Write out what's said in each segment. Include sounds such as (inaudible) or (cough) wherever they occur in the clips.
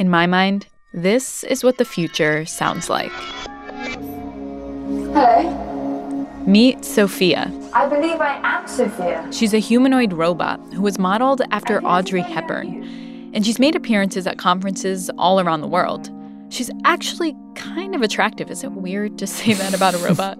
In my mind, this is what the future sounds like. Hello. Meet Sophia. I believe I am Sophia. She's a humanoid robot who was modeled after Audrey Hepburn, and she's made appearances at conferences all around the world. She's actually kind of attractive. Is it weird to say that about a robot?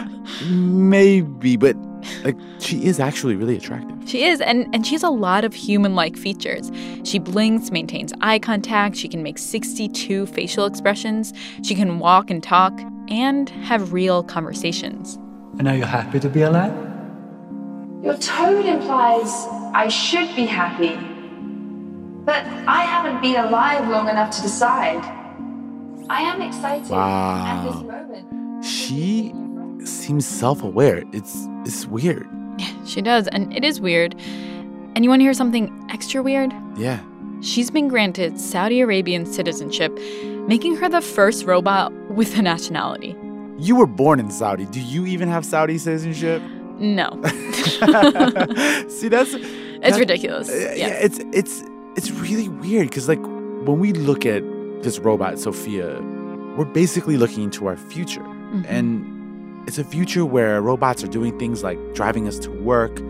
(laughs) Maybe, but like she is actually really attractive. She is, and, and she has a lot of human like features. She blinks, maintains eye contact, she can make 62 facial expressions, she can walk and talk, and have real conversations. And are you happy to be alive? Your tone implies I should be happy. But I haven't been alive long enough to decide. I am excited at this Wow. moment. She seems self-aware. It's it's weird. She does, and it is weird. And you want to hear something extra weird? Yeah. She's been granted Saudi Arabian citizenship, making her the first robot with a nationality. You were born in Saudi. Do you even have Saudi citizenship? No, (laughs) (laughs) See, that's it's ridiculous. Yeah. it's it's it's really weird because like when we look at this robot Sophia, we're basically looking into our future, Mhm. and it's a future where robots are doing things like driving us to work,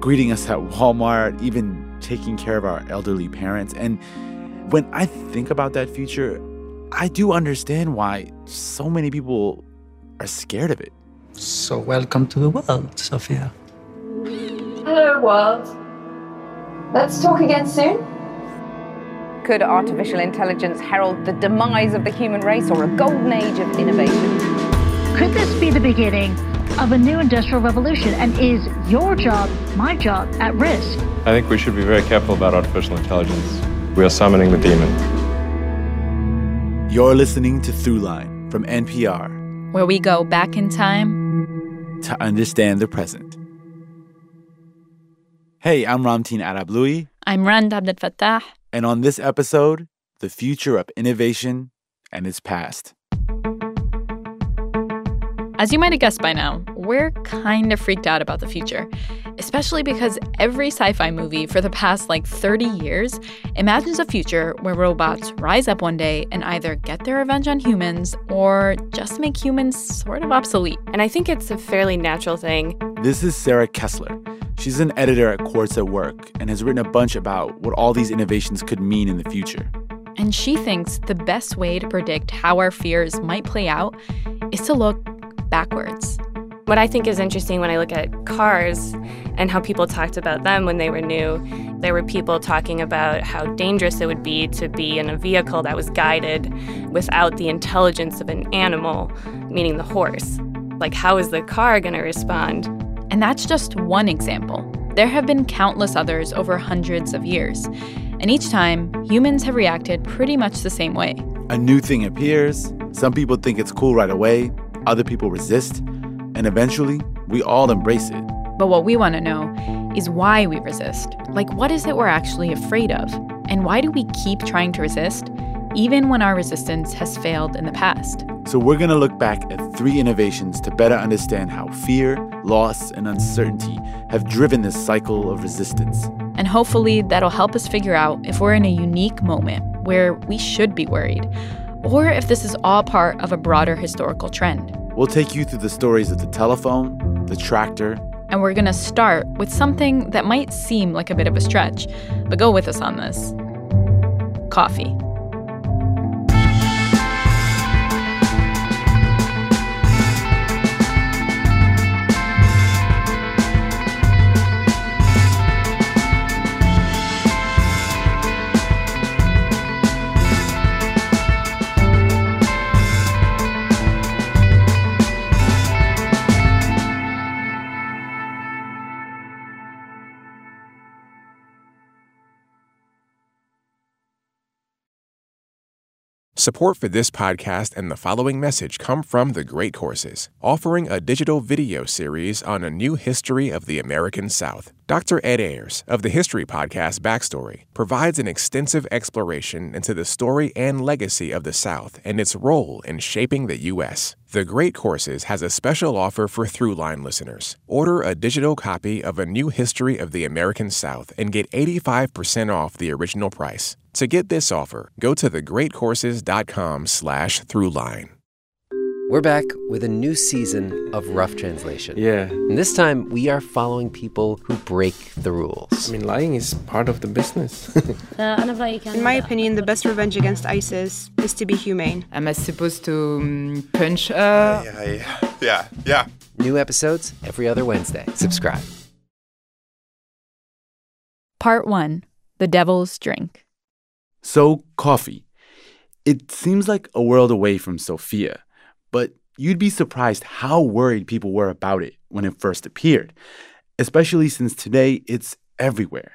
greeting us at (laughs) Walmart, even taking care of our elderly parents. And when I think about that future, I do understand why so many people are scared of it. So welcome to the world, Sophia. Hello, world. Let's talk again soon. Could artificial intelligence herald the demise of the human race or a golden age of innovation? Could this be the beginning of a new industrial revolution? And is your job, my job, at risk? I think we should be very careful about artificial intelligence. We are summoning the demon. You're listening to Throughline from NPR Where we go back in time. to understand the present. Hey, I'm Ramtin Arablouei, I'm Rand Abdel Fattah. And on this episode, the future of innovation and its past. As you might have guessed by now, we're kind of freaked out about the future, especially because every sci fi movie for the past like 30 years imagines a future where robots rise up one day and either get their revenge on humans or just make humans sort of obsolete. And I think it's a fairly natural thing. This is Sarah Kessler. She's an editor at Quartz at Work and has written a bunch about what all these innovations could mean in the future. And she thinks the best way to predict how our fears might play out is to look backwards. What I think is interesting when I look at cars and how people talked about them when they were new, there were people talking about how dangerous it would be to be in a vehicle that was guided without the intelligence of an animal, meaning the horse. Like, how is the car going to respond? And that's just one example. There have been countless others over hundreds of years. And each time, humans have reacted pretty much the same way. A new thing appears, some people think it's cool right away, other people resist, and eventually, we all embrace it. But what we want to know is why we resist. Like, what is it we're actually afraid of? And why do we keep trying to resist, even when our resistance has failed in the past? So, we're going to look back at three innovations to better understand how fear, loss, and uncertainty have driven this cycle of resistance. And hopefully, that'll help us figure out if we're in a unique moment where we should be worried, or if this is all part of a broader historical trend. We'll take you through the stories of the telephone, the tractor, And we're going to start with something that might seem like a bit of a stretch, but go with us on this coffee. Support for this podcast and the following message come from The Great Courses, offering a digital video series on a new history of the American South. Dr. Ed Ayers of the History Podcast Backstory provides an extensive exploration into the story and legacy of the South and its role in shaping the U.S. The Great Courses has a special offer for Throughline listeners. Order a digital copy of A New History of the American South and get 85% off the original price. To get this offer, go to thegreatcourses.com slash throughline. We're back with a new season of Rough Translation. Yeah. And this time, we are following people who break the rules. I mean, lying is part of the business. (laughs) In my opinion, the best revenge against ISIS is to be humane. Am I supposed to um, punch her? Yeah, yeah, yeah, yeah. New episodes every other Wednesday. Subscribe. Part 1 The Devil's Drink. So, coffee. It seems like a world away from Sophia, but you'd be surprised how worried people were about it when it first appeared, especially since today it's everywhere.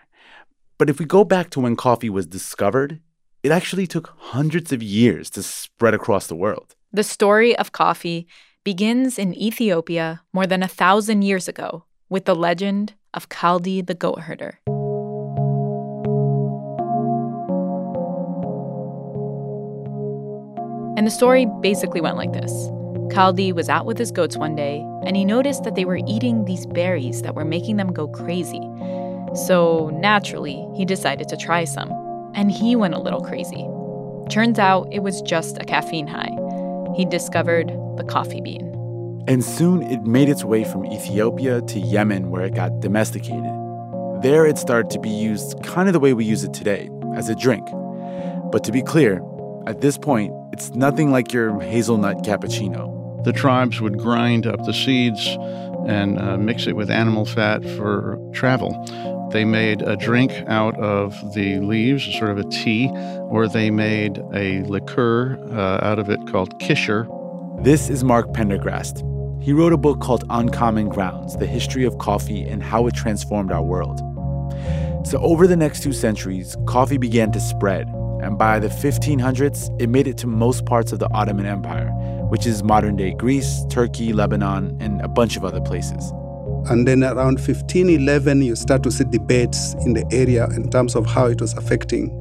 But if we go back to when coffee was discovered, it actually took hundreds of years to spread across the world. The story of coffee begins in Ethiopia more than a thousand years ago with the legend of Kaldi the goat herder. And the story basically went like this Kaldi was out with his goats one day, and he noticed that they were eating these berries that were making them go crazy. So naturally, he decided to try some. And he went a little crazy. Turns out it was just a caffeine high. He discovered the coffee bean. And soon it made its way from Ethiopia to Yemen, where it got domesticated. There it started to be used kind of the way we use it today, as a drink. But to be clear, at this point, it's nothing like your hazelnut cappuccino. The tribes would grind up the seeds and uh, mix it with animal fat for travel. They made a drink out of the leaves, sort of a tea, or they made a liqueur uh, out of it called kisher. This is Mark Pendergrast. He wrote a book called Uncommon Grounds The History of Coffee and How It Transformed Our World. So, over the next two centuries, coffee began to spread, and by the 1500s, it made it to most parts of the Ottoman Empire, which is modern day Greece, Turkey, Lebanon, and a bunch of other places. And then around 1511, you start to see debates in the area in terms of how it was affecting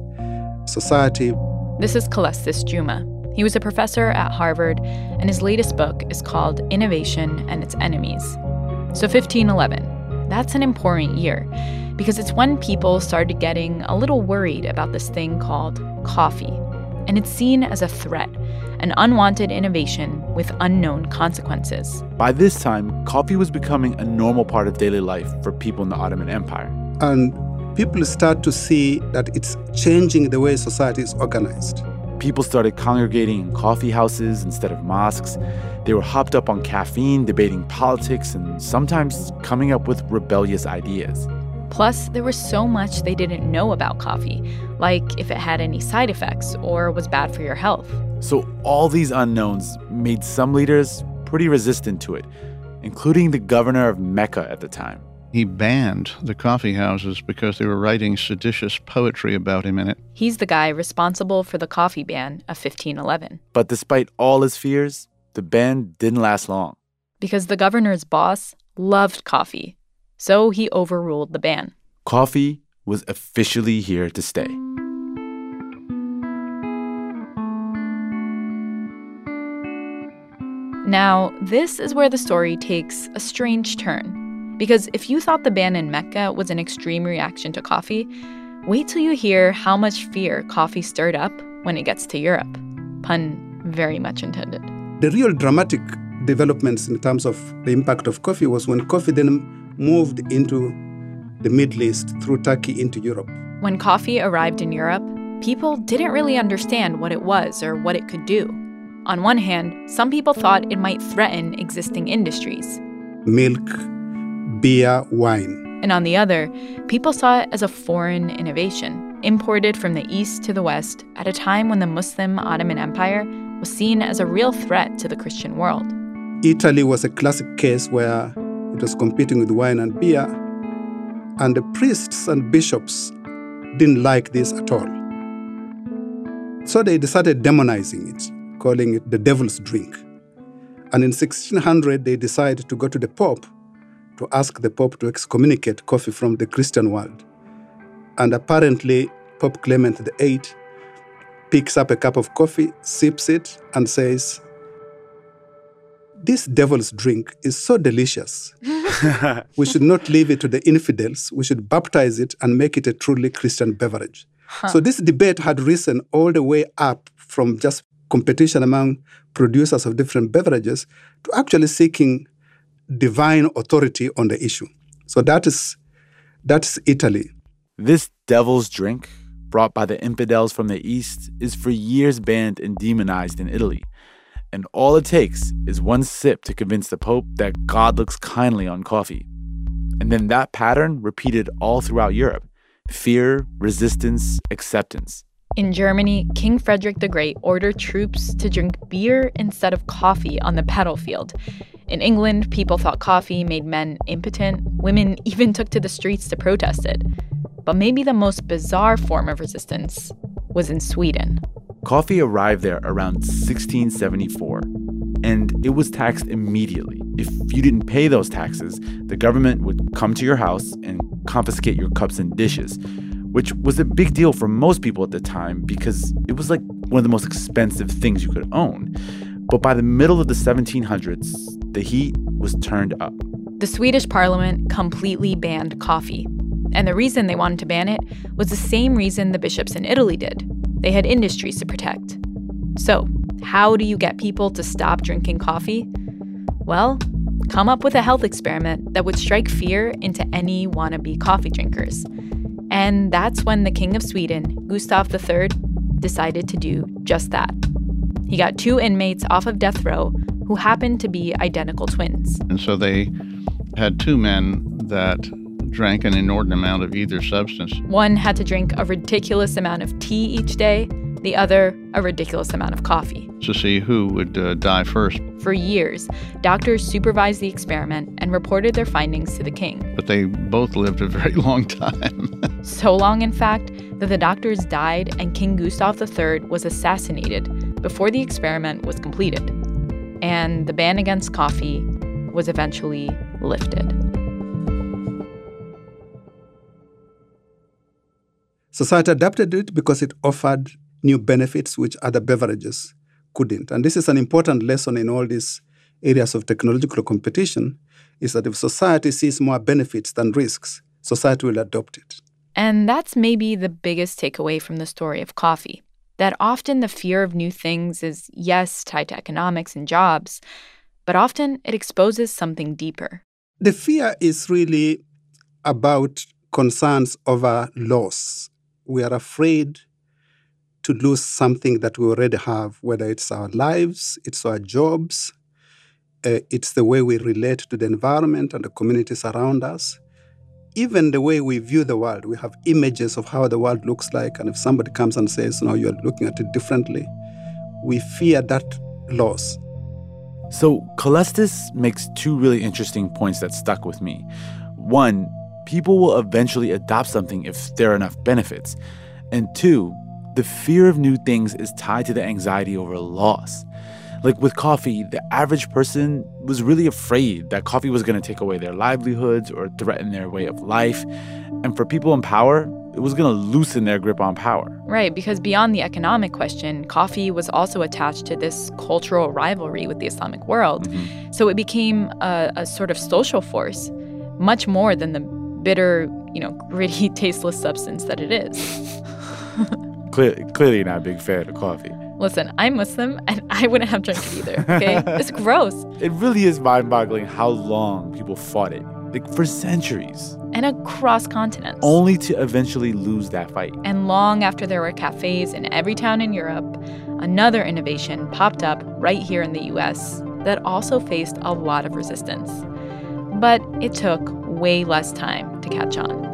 society. This is Calestous Juma. He was a professor at Harvard, and his latest book is called Innovation and Its Enemies. So, 1511, that's an important year because it's when people started getting a little worried about this thing called coffee. And it's seen as a threat, an unwanted innovation with unknown consequences. By this time, coffee was becoming a normal part of daily life for people in the Ottoman Empire. And people start to see that it's changing the way society is organized. People started congregating in coffee houses instead of mosques. They were hopped up on caffeine, debating politics, and sometimes coming up with rebellious ideas. Plus, there was so much they didn't know about coffee, like if it had any side effects or was bad for your health. So, all these unknowns made some leaders pretty resistant to it, including the governor of Mecca at the time. He banned the coffee houses because they were writing seditious poetry about him in it. He's the guy responsible for the coffee ban of 1511. But despite all his fears, the ban didn't last long. Because the governor's boss loved coffee, so he overruled the ban. Coffee was officially here to stay. Now, this is where the story takes a strange turn. Because if you thought the ban in Mecca was an extreme reaction to coffee, wait till you hear how much fear coffee stirred up when it gets to Europe. Pun very much intended. The real dramatic developments in terms of the impact of coffee was when coffee then moved into the Middle East through Turkey into Europe. When coffee arrived in Europe, people didn't really understand what it was or what it could do. On one hand, some people thought it might threaten existing industries milk, beer, wine. And on the other, people saw it as a foreign innovation, imported from the east to the west at a time when the Muslim Ottoman Empire was seen as a real threat to the Christian world. Italy was a classic case where was competing with wine and beer, and the priests and bishops didn't like this at all. So they started demonizing it, calling it the devil's drink. And in 1600, they decided to go to the Pope to ask the Pope to excommunicate coffee from the Christian world. And apparently, Pope Clement VIII picks up a cup of coffee, sips it, and says, This devil's drink is so delicious. (laughs) we should not leave it to the infidels. We should baptize it and make it a truly Christian beverage. Huh. So this debate had risen all the way up from just competition among producers of different beverages to actually seeking divine authority on the issue. So that is that's Italy. This devil's drink, brought by the infidels from the East, is for years banned and demonized in Italy. And all it takes is one sip to convince the Pope that God looks kindly on coffee. And then that pattern repeated all throughout Europe fear, resistance, acceptance. In Germany, King Frederick the Great ordered troops to drink beer instead of coffee on the battlefield. In England, people thought coffee made men impotent. Women (laughs) even took to the streets to protest it. But maybe the most bizarre form of resistance was in Sweden. Coffee arrived there around 1674, and it was taxed immediately. If you didn't pay those taxes, the government would come to your house and confiscate your cups and dishes, which was a big deal for most people at the time because it was like one of the most expensive things you could own. But by the middle of the 1700s, the heat was turned up. The Swedish parliament completely banned coffee. And the reason they wanted to ban it was the same reason the bishops in Italy did they had industries to protect. So, how do you get people to stop drinking coffee? Well, come up with a health experiment that would strike fear into any wannabe coffee drinkers. And that's when the King of Sweden, Gustav III, decided to do just that. He got two inmates off of death row who happened to be identical twins. And so they had two men that drank an inordinate amount of either substance. One had to drink a ridiculous amount of tea each day, the other, a ridiculous amount of coffee. To see who would uh, die first. For years, doctors supervised the experiment and reported their findings to the king. But they both lived a very (laughs) long time. so long, in fact, that the doctors died and King Gustav III was assassinated before the experiment was completed and the ban against coffee was eventually lifted. Society adapted it because it offered new benefits which other beverages couldn't. And this is an important lesson in all these areas of technological competition is that if society sees more benefits than risks, society will adopt it. And that's maybe the biggest takeaway from the story of coffee that often the fear of new things is, yes, tied to economics and jobs, but often it exposes something deeper. The fear is really about concerns over loss. We are afraid to lose something that we already have, whether it's our lives, it's our jobs, uh, it's the way we relate to the environment and the communities around us even the way we view the world, we have images of how the world looks like. And if somebody comes and says, no, you're looking at it differently, we fear that loss. So, Calestous makes two really interesting points that stuck with me. One, people will eventually adopt something if there are enough benefits. And two, the fear of new things is tied to the anxiety over loss. Like with coffee, the average person was really afraid that coffee was going to take away their livelihoods or threaten their way of life. And for people in power, it was going to loosen their grip on power. Right, because beyond the economic question, coffee was also attached to this cultural rivalry with the Islamic world. Mm-hmm. So it became a, a sort of social force, much more than the bitter, you know, gritty, (laughs) tasteless substance that it is. (laughs) clearly, clearly not a big fan of coffee. Listen, I'm Muslim and I wouldn't have drank it either, okay? (laughs) it's gross. It really is mind boggling how long people fought it. Like for centuries. And across continents. Only to eventually lose that fight. And long after there were cafes in every town in Europe, another innovation popped up right here in the US that also faced a lot of resistance. But it took way less time catch on.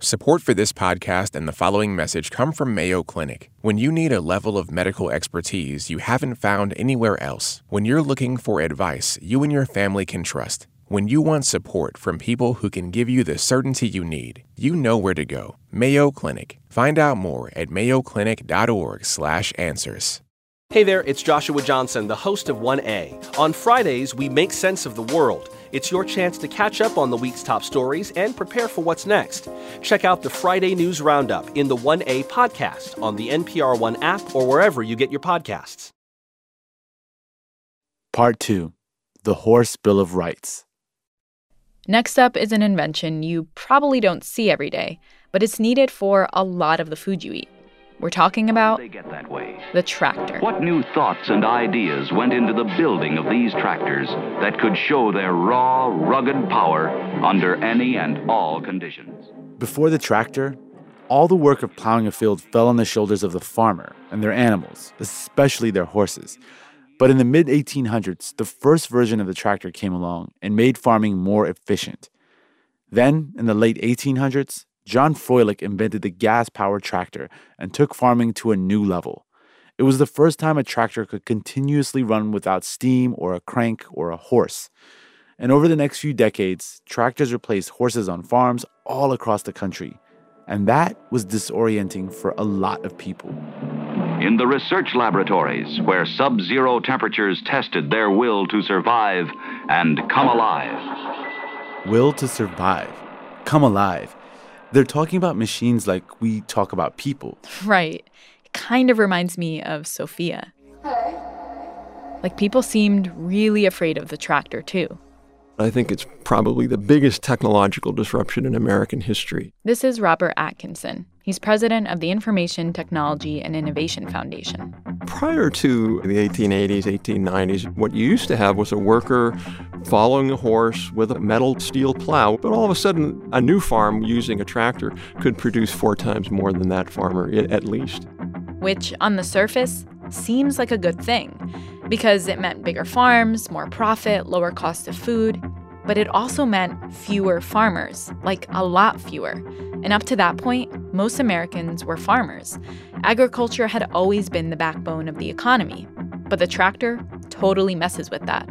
Support for this podcast and the following message come from Mayo Clinic. When you need a level of medical expertise you haven't found anywhere else, when you're looking for advice you and your family can trust, when you want support from people who can give you the certainty you need, you know where to go. Mayo Clinic. Find out more at mayoclinic.org/answers. Hey there, it's Joshua Johnson, the host of 1A. On Fridays, we make sense of the world It's your chance to catch up on the week's top stories and prepare for what's next. Check out the Friday News Roundup in the 1A podcast on the NPR One app or wherever you get your podcasts. Part 2 The Horse Bill of Rights. Next up is an invention you probably don't see every day, but it's needed for a lot of the food you eat. We're talking about the tractor. What new thoughts and ideas went into the building of these tractors that could show their raw, rugged power under any and all conditions? Before the tractor, all the work of plowing a field fell on the shoulders of the farmer and their animals, especially their horses. But in the mid 1800s, the first version of the tractor came along and made farming more efficient. Then, in the late 1800s, John Froelich invented the gas powered tractor and took farming to a new level. It was the first time a tractor could continuously run without steam or a crank or a horse. And over the next few decades, tractors replaced horses on farms all across the country. And that was disorienting for a lot of people. In the research laboratories, where sub zero temperatures tested their will to survive and come alive. Will to survive, come alive. They're talking about machines like we talk about people. Right. It kind of reminds me of Sophia. Like people seemed really afraid of the tractor, too. I think it's probably the biggest technological disruption in American history. This is Robert Atkinson. He's president of the Information Technology and Innovation Foundation. Prior to the 1880s, 1890s, what you used to have was a worker following a horse with a metal steel plow, but all of a sudden, a new farm using a tractor could produce four times more than that farmer, at least. Which, on the surface, seems like a good thing because it meant bigger farms, more profit, lower cost of food. But it also meant fewer farmers, like a lot fewer. And up to that point, most Americans were farmers. Agriculture had always been the backbone of the economy. But the tractor totally messes with that.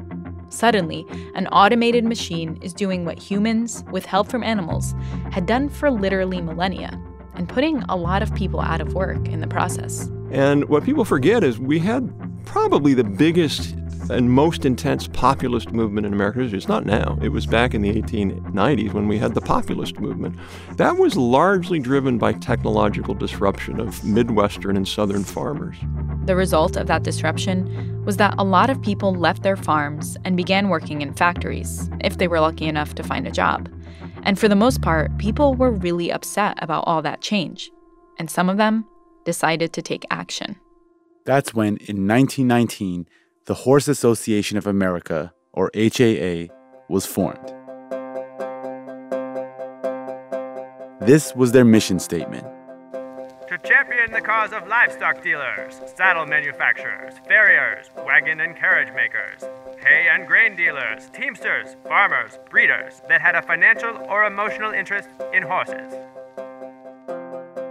Suddenly, an automated machine is doing what humans, with help from animals, had done for literally millennia, and putting a lot of people out of work in the process. And what people forget is we had probably the biggest and most intense populist movement in American history. It's not now. It was back in the 1890s when we had the populist movement. That was largely driven by technological disruption of Midwestern and Southern farmers. The result of that disruption was that a lot of people left their farms and began working in factories, if they were lucky enough to find a job. And for the most part, people were really upset about all that change. And some of them decided to take action. That's when, in 1919, the Horse Association of America, or HAA, was formed. This was their mission statement To champion the cause of livestock dealers, saddle manufacturers, farriers, wagon and carriage makers, hay and grain dealers, teamsters, farmers, breeders that had a financial or emotional interest in horses.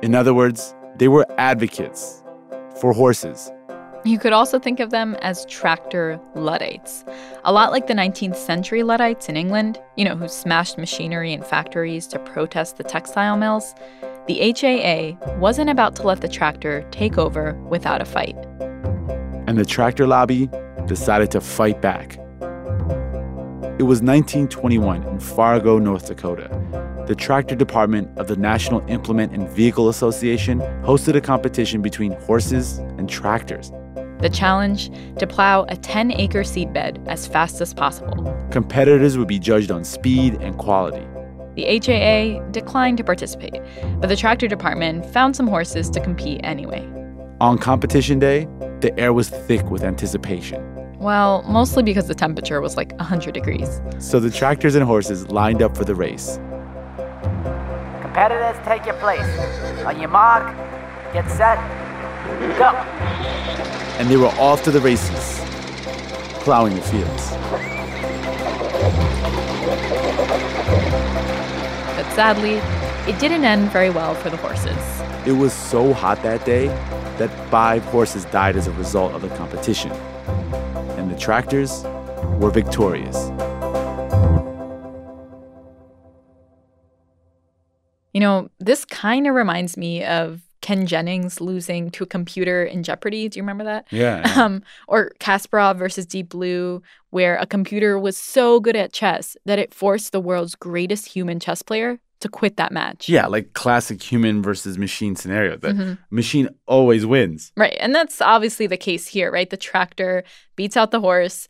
In other words, they were advocates for horses. You could also think of them as tractor Luddites, a lot like the 19th century Luddites in England, you know, who smashed machinery in factories to protest the textile mills. The HAA wasn't about to let the tractor take over without a fight. And the tractor lobby decided to fight back. It was 1921 in Fargo, North Dakota. The tractor department of the National Implement and Vehicle Association hosted a competition between horses and tractors. The challenge to plow a 10 acre seedbed as fast as possible. Competitors would be judged on speed and quality. The HAA declined to participate, but the tractor department found some horses to compete anyway. On competition day, the air was thick with anticipation. Well, mostly because the temperature was like 100 degrees. So the tractors and horses lined up for the race. Competitors, take your place. On your mark, get set, go. And they were off to the races, plowing the fields. But sadly, it didn't end very well for the horses. It was so hot that day that five horses died as a result of the competition. And the tractors were victorious. You know, this kind of reminds me of Ken Jennings losing to a computer in Jeopardy. Do you remember that? Yeah. yeah. (laughs) Um, or Kasparov versus Deep Blue, where a computer was so good at chess that it forced the world's greatest human chess player to quit that match. Yeah, like classic human versus machine scenario. The Mhm. machine always wins. Right. And that's obviously the case here, right? The tractor beats out the horse.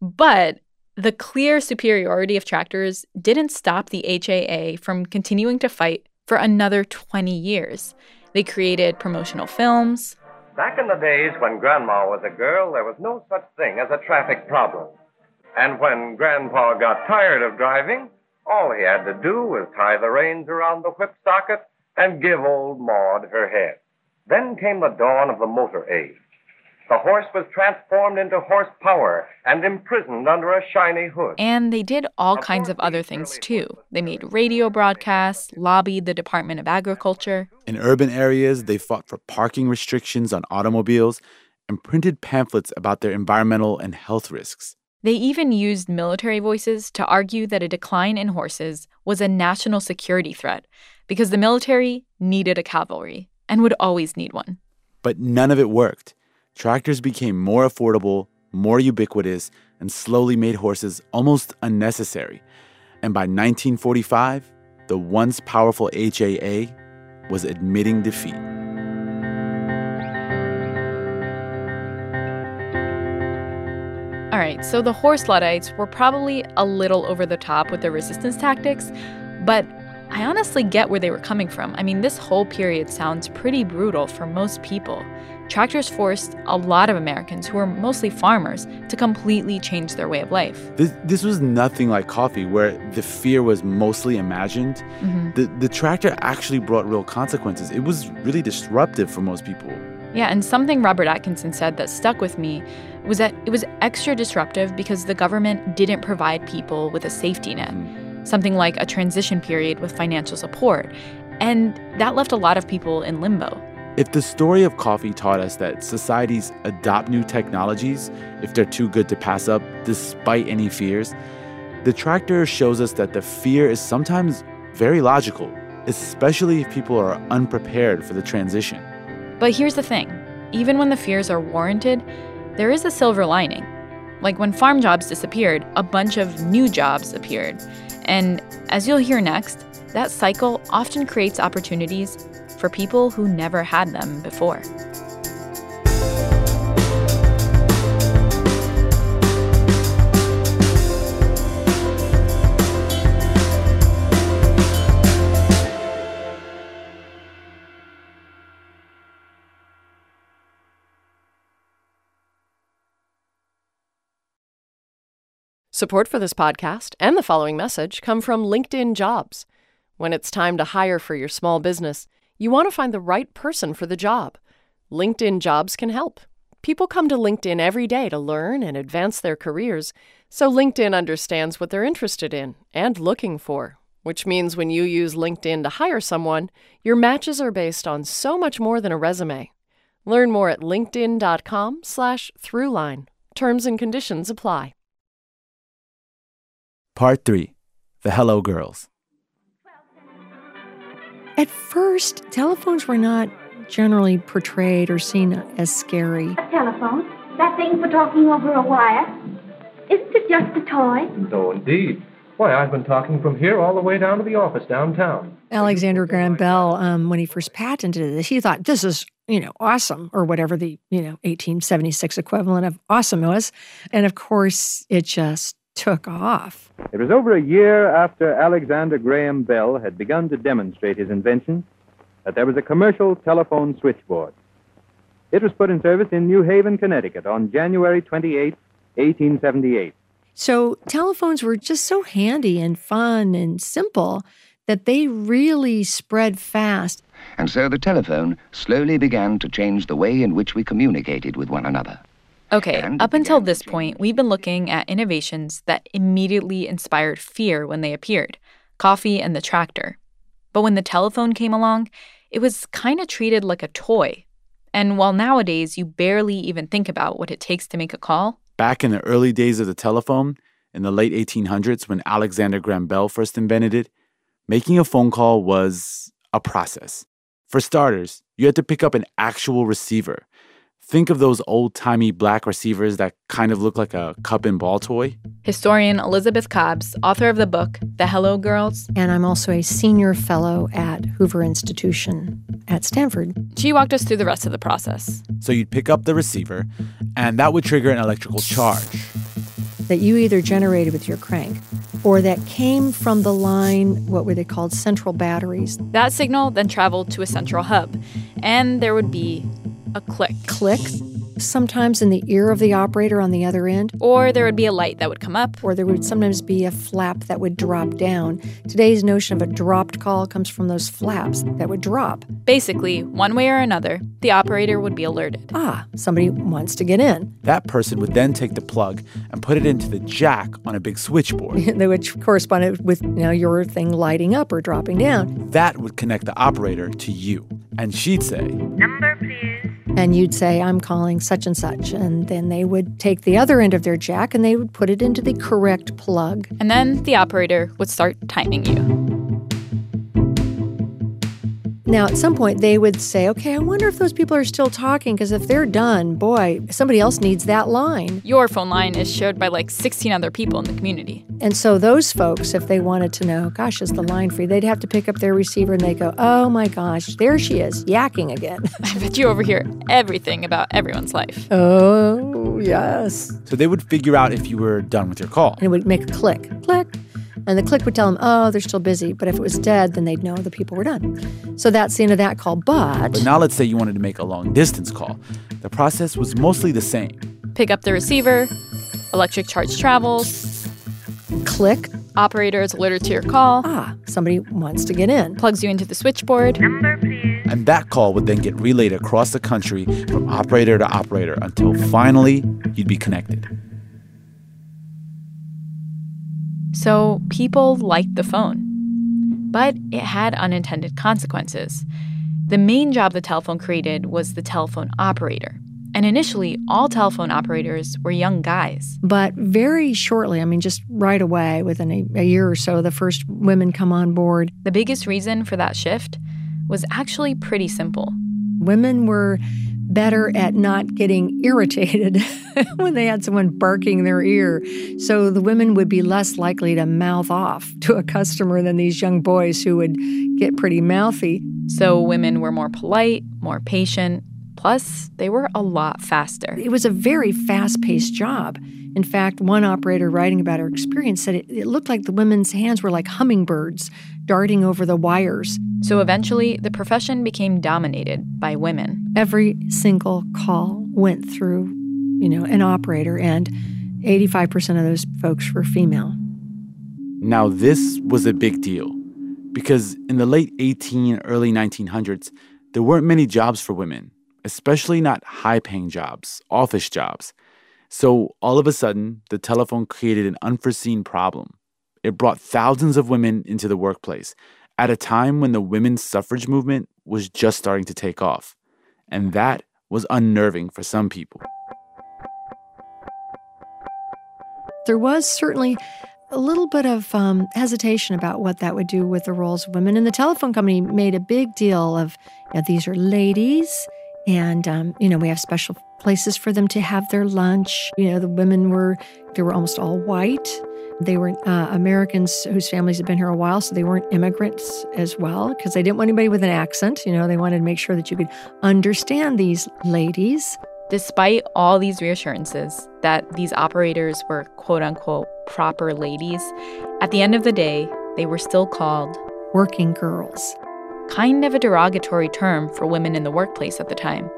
But the clear superiority of tractors didn't stop the HAA from continuing to fight for another 20 years. They created promotional films, Back in the days when Grandma was a girl, there was no such thing as a traffic problem. And when Grandpa got tired of driving, all he had to do was tie the reins around the whip socket and give old Maud her head. Then came the dawn of the motor age. The horse was transformed into horsepower and imprisoned under a shiny hood. and they did all kinds of other things too. They made radio broadcasts, lobbied the Department of Agriculture. In urban areas, they fought for parking restrictions on automobiles and printed pamphlets about their environmental and health risks. They even used military voices to argue that a decline in horses was a national security threat because the military needed a cavalry and would always need one. But none of it worked. Tractors became more affordable, more ubiquitous, and slowly made horses almost unnecessary. And by 1945, the once powerful HAA was admitting defeat. All right, so the horse Luddites were probably a little over the top with their resistance tactics, but I honestly get where they were coming from. I mean, this whole period sounds pretty brutal for most people. Tractors forced a lot of Americans, who were mostly farmers, to completely change their way of life. This, this was nothing like coffee, where the fear was mostly imagined. Mhm. The, the tractor actually brought real consequences. It was really disruptive for most people. Yeah, and something Robert Atkinson said that stuck with me was that it was extra disruptive because the government didn't provide people with a safety net, something like a transition period with financial support. And that left a lot of people in limbo. If the story of coffee taught us that societies adopt new technologies if they're too good to pass up despite any fears, the tractor shows us that the fear is sometimes very logical, especially if people are unprepared for the transition. But here's the thing even when the fears are warranted, there is a silver lining. Like when farm jobs disappeared, a bunch of new jobs appeared. And as you'll hear next, that cycle often creates opportunities for people who never had them before. Support for this podcast and the following message come from LinkedIn Jobs. When it's time to hire for your small business, you want to find the right person for the job. LinkedIn Jobs can help. People come to LinkedIn every day to learn and advance their careers, so LinkedIn understands what they're interested in and looking for, which means when you use LinkedIn to hire someone, your matches are based on so much more than a resume. Learn more at linkedin.com/throughline. Terms and conditions apply. Part 3 The Hello Girls. At first, telephones were not generally portrayed or seen as scary. A telephone? That thing for talking over a wire? Isn't it just a toy? No, indeed. Why, I've been talking from here all the way down to the office downtown. Alexander Graham Bell, um, when he first patented this, he thought this is, you know, awesome, or whatever the, you know, 1876 equivalent of awesome was. And of course, it just took off. It was over a year after Alexander Graham Bell had begun to demonstrate his invention that there was a commercial telephone switchboard. It was put in service in New Haven, Connecticut on January 28, 1878. So telephones were just so handy and fun and simple that they really spread fast. And so the telephone slowly began to change the way in which we communicated with one another. Okay, up until this point, we've been looking at innovations that immediately inspired fear when they appeared coffee and the tractor. But when the telephone came along, it was kind of treated like a toy. And while nowadays you barely even think about what it takes to make a call, Back in the early days of the telephone, in the late 1800s, when Alexander Graham Bell first invented it, making a phone call was a process. For starters, you had to pick up an actual receiver. Think of those old timey black receivers that kind of look like a cup and ball toy. Historian Elizabeth Cobbs, author of the book The Hello Girls. And I'm also a senior fellow at Hoover Institution at Stanford. She walked us through the rest of the process. So you'd pick up the receiver, and that would trigger an electrical charge. That you either generated with your crank or that came from the line, what were they called? Central batteries. That signal then traveled to a central hub, and there would be a click. Click. Sometimes in the ear of the operator on the other end. Or there would be a light that would come up. Or there would sometimes be a flap that would drop down. Today's notion of a dropped call comes from those flaps that would drop. Basically, one way or another, the operator would be alerted. Ah, somebody wants to get in. That person would then take the plug and put it into the jack on a big switchboard. (laughs) they would correspond with you know, your thing lighting up or dropping down. That would connect the operator to you. And she'd say, Number, please. And you'd say, I'm calling such and such. And then they would take the other end of their jack and they would put it into the correct plug. And then the operator would start timing you. Now, at some point, they would say, okay, I wonder if those people are still talking, because if they're done, boy, somebody else needs that line. Your phone line is shared by like 16 other people in the community. And so, those folks, if they wanted to know, gosh, is the line free, they'd have to pick up their receiver and they go, oh my gosh, there she is, yakking again. (laughs) I bet you overhear everything about everyone's life. Oh, yes. So, they would figure out if you were done with your call. And it would make a click, click. And the click would tell them, oh, they're still busy. But if it was dead, then they'd know the people were done. So that's the end of that call. But. But now let's say you wanted to make a long distance call. The process was mostly the same pick up the receiver, electric charge travels, click. Operator is alerted to your call. Ah, somebody wants to get in. Plugs you into the switchboard. Number, please. And that call would then get relayed across the country from operator to operator until finally you'd be connected. So people liked the phone. But it had unintended consequences. The main job the telephone created was the telephone operator. And initially, all telephone operators were young guys. But very shortly, I mean, just right away, within a, a, year or so, the first women come on board. The biggest reason for that shift was actually pretty simple. Women were better at not getting (laughs) irritated (laughs) when they had someone barking their ear. So the women would be less likely to mouth off to a customer than these young boys who would get pretty mouthy. So women were more polite, more patient. Plus, they were a lot faster. It was a very fast paced job. In fact, one operator writing about her experience said it, it, looked like the women's hands were like hummingbirds darting over the wires. So eventually, the profession became dominated by women. Every single call went through, you know, an operator, and 85% of those folks were female. Now, this was a big deal because in the late 18, early 1900s, there weren't many jobs for women, especially not high paying jobs, office jobs. So all of a sudden, the telephone created an unforeseen problem. It brought thousands of women into the workplace at a time when the women's suffrage movement was just starting to take off. And that was unnerving for some people. There was certainly a little bit of um, hesitation about what that would do with the roles of women. And the telephone company made a big deal of you know, these are ladies, and um, you know we have special places for them to have their lunch. You know, the women were, they were almost all white. They were uh, Americans whose families had been here a while, so they weren't immigrants as well, because they didn't want anybody with an accent. You know, they wanted to make sure that you could understand these ladies. Despite all these reassurances that these operators were quote unquote proper ladies, at the end of the day, they were still called working girls. Kind of a derogatory term for women in the workplace at the time.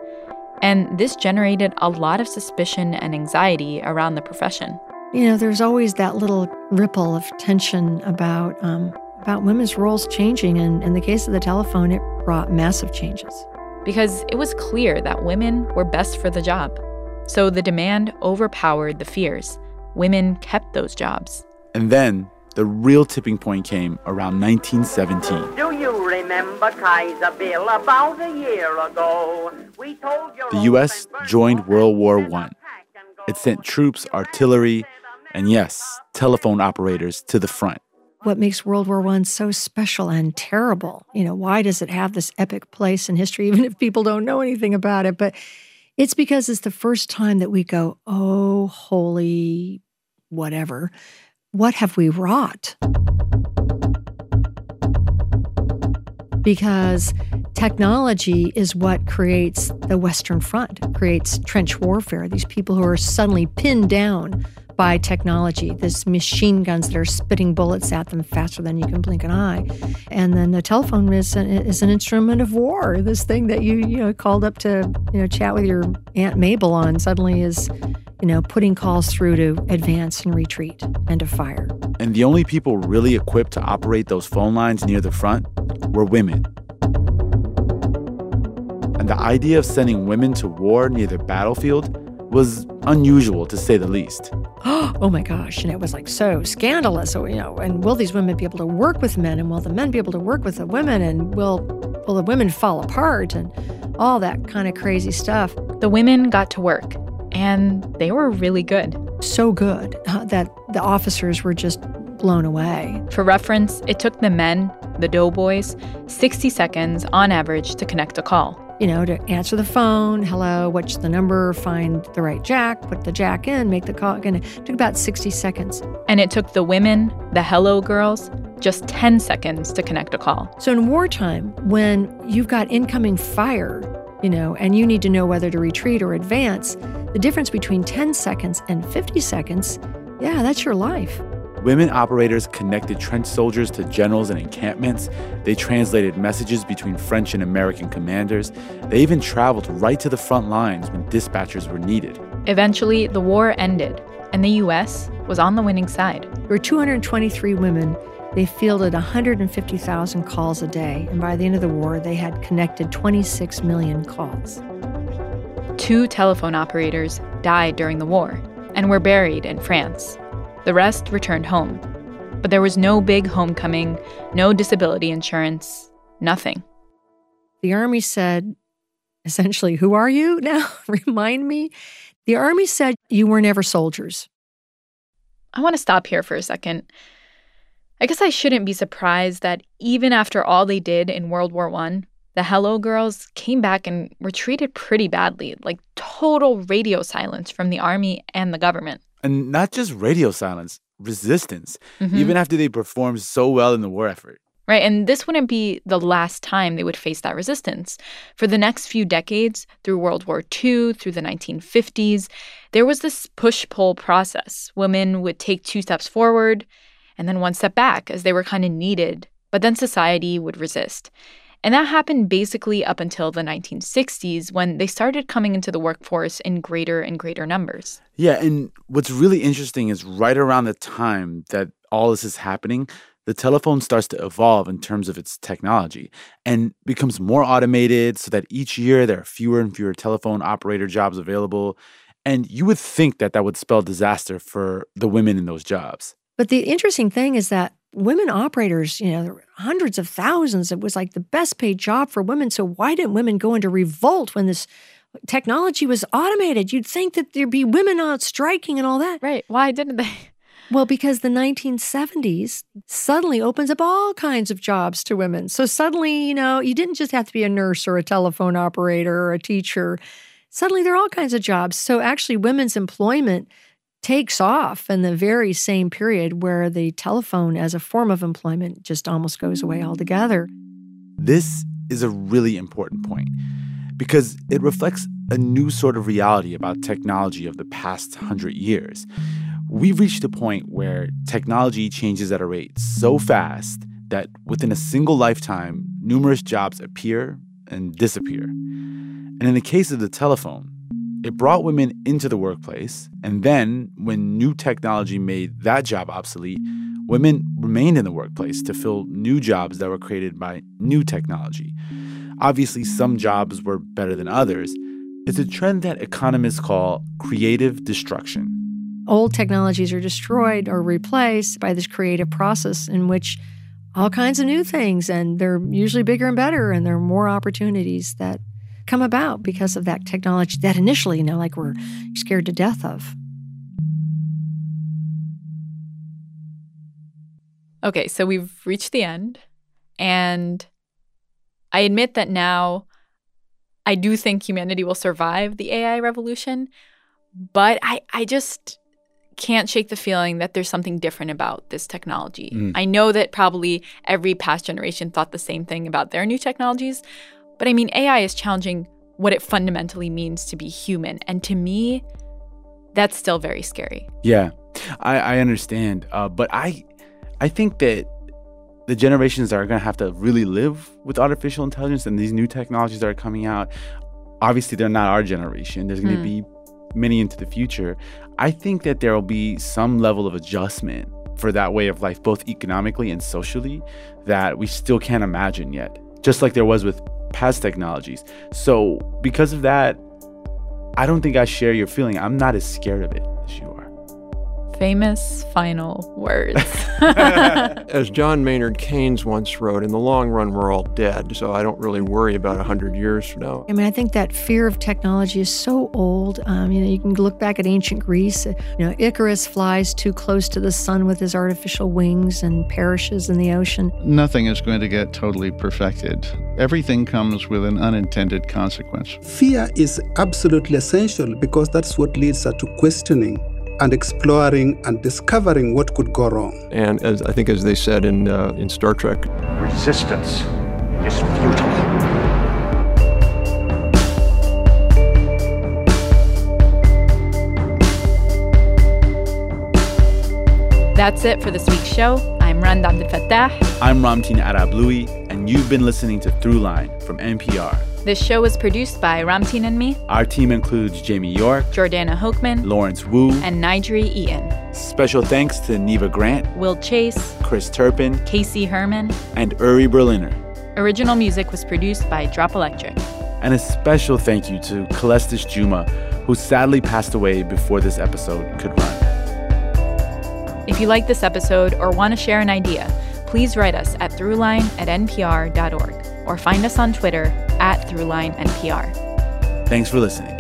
And this generated a lot of suspicion and anxiety around the profession. You know, there's always that little ripple of tension about um, about women's roles changing, and in the case of the telephone, it brought massive changes. Because it was clear that women were best for the job. So the demand overpowered the fears. Women kept those jobs. And then the real tipping point came around 1917. Do you remember Kaiser Bill about a year ago? We told you the U.S. joined World War I. It sent troops, artillery, and yes, telephone operators to the front. what makes World War I so special and terrible. You know, why does it have this epic place in history, (laughs) even if people don't know anything about it? But it's because it's the first time that we go, oh, holy whatever. What have we wrought? Because technology is what creates the Western Front, creates trench warfare. These people who are suddenly pinned down by technology, this machine guns that are spitting bullets at them faster than you can blink an eye. And then the telephone is an, is an instrument of war. This thing that you you know called up to you know chat with your aunt Mabel on suddenly is you know putting calls through to advance and retreat and to fire. And the only people really equipped to operate those phone lines near the front were women. And the idea of sending women to war near the battlefield was unusual to say the least. (gasps) oh my gosh. And it was like so scandalous. So, you know, and will these women be able to work with men? And will the men be able to work with the women? And will will the women fall apart? And all that kind of crazy stuff. The women got to work and they were really good. So good uh, that the officers were just blown away. For reference, it took the men, the doughboys, 60 seconds on average to connect a call you know, to answer the phone, hello, what's the number, find the right jack, put the jack in, make the call. Again, it took about 60 seconds. And it took the women, the hello girls, just 10 seconds to connect a call. So in wartime, when you've got incoming fire, you know, and you need to know whether to retreat or advance, the difference between 10 seconds and 50 seconds, yeah, that's your life. Women operators connected trench soldiers to generals and encampments. They translated messages between French and American commanders. They even traveled right to the front lines when dispatchers were needed. Eventually, the war ended, and the U.S. was on the winning side. There were 223 women. They fielded 150,000 calls a day, and by the end of the war, they had connected 26 million calls. Two telephone operators died during the war and were buried in France. The rest returned home. But there was no big homecoming, no disability insurance, nothing. The Army said, essentially, Who are you now? (laughs) Remind me. The Army said, You were never soldiers. I want to stop here for a second. I guess I shouldn't be surprised that even after all they did in World War I, the Hello Girls came back and were treated pretty badly, like total radio silence from the Army and the government. And not just radio silence, resistance, mm-hmm. even after they performed so well in the war effort. Right. And this wouldn't be the last time they would face that resistance. For the next few decades, through World War II, through the 1950s, there was this push pull process. Women would take two steps forward and then one step back as they were kind of needed, but then society would resist. And that happened basically up until the 1960s when they started coming into the workforce in greater and greater numbers. Yeah, and what's really interesting is right around the time that all this is happening, the telephone starts to evolve in terms of its technology and becomes more automated so that each year there are fewer and fewer telephone operator jobs available. And you would think that that would spell disaster for the women in those jobs. But the interesting thing is that women operators, you know, there were hundreds of thousands. It was like the best paid job for women. So why didn't women go into revolt when this technology was automated? You'd think that there'd be women out striking and all that. Right. Why didn't they? (laughs) Well, because the 1970s suddenly opens up all kinds of jobs to women. So suddenly, you know, you didn't just have to be a nurse or a telephone operator or a teacher. Suddenly, there are all kinds of jobs. So actually, women's employment takes off in the very same period where the telephone as a form of employment just almost goes away altogether. This is a really important point because it reflects a new sort of reality about technology of the past hundred years. We've reached a point where technology changes at a rate so fast that within a single lifetime, numerous jobs appear and disappear. And in the case of the telephone, it brought women into the workplace, and then, when new technology made that job obsolete, women remained in the workplace to fill new jobs that were created by new technology. Obviously, some jobs were better than others. It's a trend that economists call creative destruction. Old technologies are destroyed or replaced by this creative process in which all kinds of new things, and they're usually bigger and better, and there are more opportunities that come about because of that technology that initially, you know, like we're scared to death of. Okay, so we've reached the end. And I admit that now I do think humanity will survive the AI revolution, but I, I just can't shake the feeling that there's something different about this technology. Mm. I know that probably every past generation thought the same thing about their new technologies, but I mean, AI is challenging what it fundamentally means to be human. And to me, that's still very scary. Yeah, I, I understand. Uh, but I, I think that the generations that are going to have to really live with artificial intelligence and these new technologies that are coming out, obviously they're not our generation. There's going to Mm. be many into the future. I think that there will be some level of adjustment for that way of life, both economically and socially, that we still can't imagine yet, just like there was with past technologies. So, because of that, I don't think I share your feeling. I'm not as scared of it as you are. Famous final words. (laughs) (laughs) As John Maynard Keynes once wrote, in the long run, we're all dead, so I don't really worry about 100 years from now. I mean, I think that fear of technology is so old. Um, you know, you can look back at ancient Greece. uh, You know, Icarus flies too close to the sun with his artificial wings and perishes in the ocean. Nothing is going to get totally perfected. Everything comes with an unintended consequence. Fear is absolutely essential because that's what leads us to questioning and exploring and discovering what could go wrong. And as I think, as they said in uh, in Star Trek, Resistance is futile. That's it for this week's show. I'm Rund Abdelfatah. I'm Ramtin Arablouei, and you've been listening to Throughline from NPR. This show was produced by Ramtin and me, Our team includes Jamie York, Jordana Hochman, Lawrence Wu, and Njeri Eaton. Special thanks to Neva Grant, Will Chase, Chris Turpin, Casey Herman. and Uri Berliner. Original music was produced by Drop Electric. And a special thank you to Calestous Juma, who sadly passed away before this episode could run. If you like this episode or want to share an idea, please write us at throughline at npr.org or find us on Twitter at throughlinenpr. Thanks for listening.